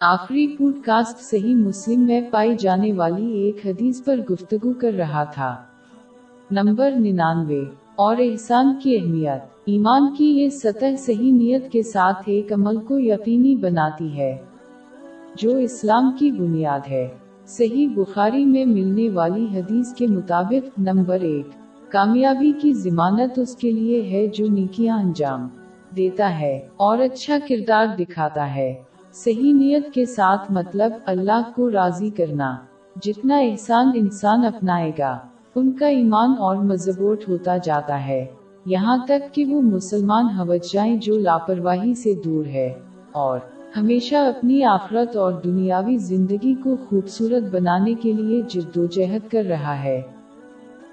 آخری pod cost صحیح مسلم میں پائی جانے والی ایک حدیث پر گفتگو کر رہا تھا۔ نمبر ننانوے۔ اور احسان کی اہمیت۔ ایمان کی یہ سطح صحیح نیت کے ساتھ ایک عمل کو یقینی بناتی ہے، جو اسلام کی بنیاد ہے۔ صحیح بخاری میں ملنے والی حدیث کے مطابق نمبر ایک۔ کامیابی کی ضمانت اس کے لیے ہے جو نیکیاں انجام دیتا ہے اور اچھا کردار دکھاتا ہے۔ صحیح نیت کے ساتھ مطلب اللہ کو راضی کرنا، جتنا احسان انسان اپنائے گا، ان کا ایمان اور مضبوط ہوتا جاتا ہے۔ یہاں تک کہ وہ مسلمان ہوج جائیں جو لاپرواہی سے دور ہے۔ اور ہمیشہ اپنی آخرت اور دنیاوی زندگی کو خوبصورت بنانے کے لیے جد و جہد کر رہا ہے۔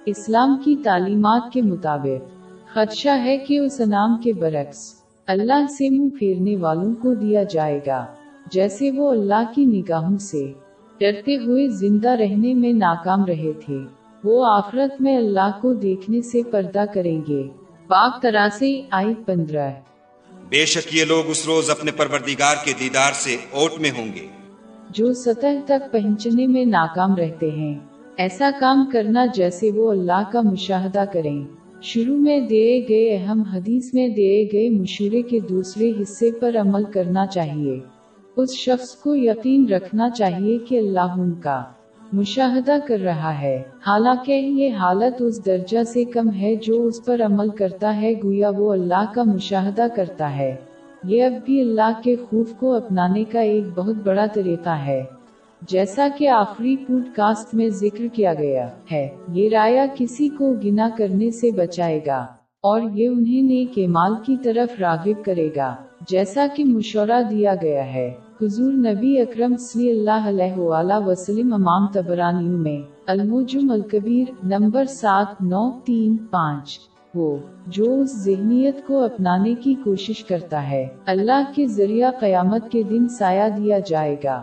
اسلام کی تعلیمات کے مطابق، خدشہ ہے کہ اس انعام کے برعکس اللہ سے منہ پھیرنے والوں کو دیا جائے گا جیسے وہ اللہ کی نگاہوں سے۔ ڈرتے ہوئے زندہ رہنے میں ناکام رہے تھے۔ وہ آخرت میں اللہ کو دیکھنے سے پردہ کریں گے۔ پاک طرح سے آئی پندرہ۔ بے شک یہ لوگ اس روز اپنے پروردگار کے دیدار سے اوٹ میں ہوں گے۔ جو سطح تک پہنچنے میں ناکام رہتے ہیں۔ ایسا کام کرنا جیسے وہ اللہ کا مشاہدہ کریں۔ شروع میں دیے گئے اہم حدیث میں دیے گئے مشورے کے دوسرے حصے پر عمل کرنا چاہیے۔ اس شخص کو یقین رکھنا چاہیے کہ اللہ ان کا مشاہدہ کر رہا ہے۔ حالانکہ یہ حالت اس درجہ سے کم ہے جو اس پر عمل کرتا ہے، گویا وہ اللہ کا مشاہدہ کرتا ہے۔ یہ اب بھی اللہ کے خوف کو اپنانے کا ایک بہت بڑا طریقہ ہے۔ جیسا کہ آخری پوڈ کاسٹ میں ذکر کیا گیا ہے، یہ رایا کسی کو گنا کرنے سے بچائے گا، اور یہ انہیں نیک مال کی طرف راغب کرے گا، جیسا کہ مشورہ دیا گیا ہے۔ حضور نبی اکرم صلی اللہ علیہ وآلہ وسلم امام تبرانیوں میں الموجم الکبیر نمبر سات، نو، تین، پانچ وہ جو اس ذہنیت کو اپنانے کی کوشش کرتا ہے۔ اللہ کے ذریعہ قیامت کے دن سایہ دیا جائے گا۔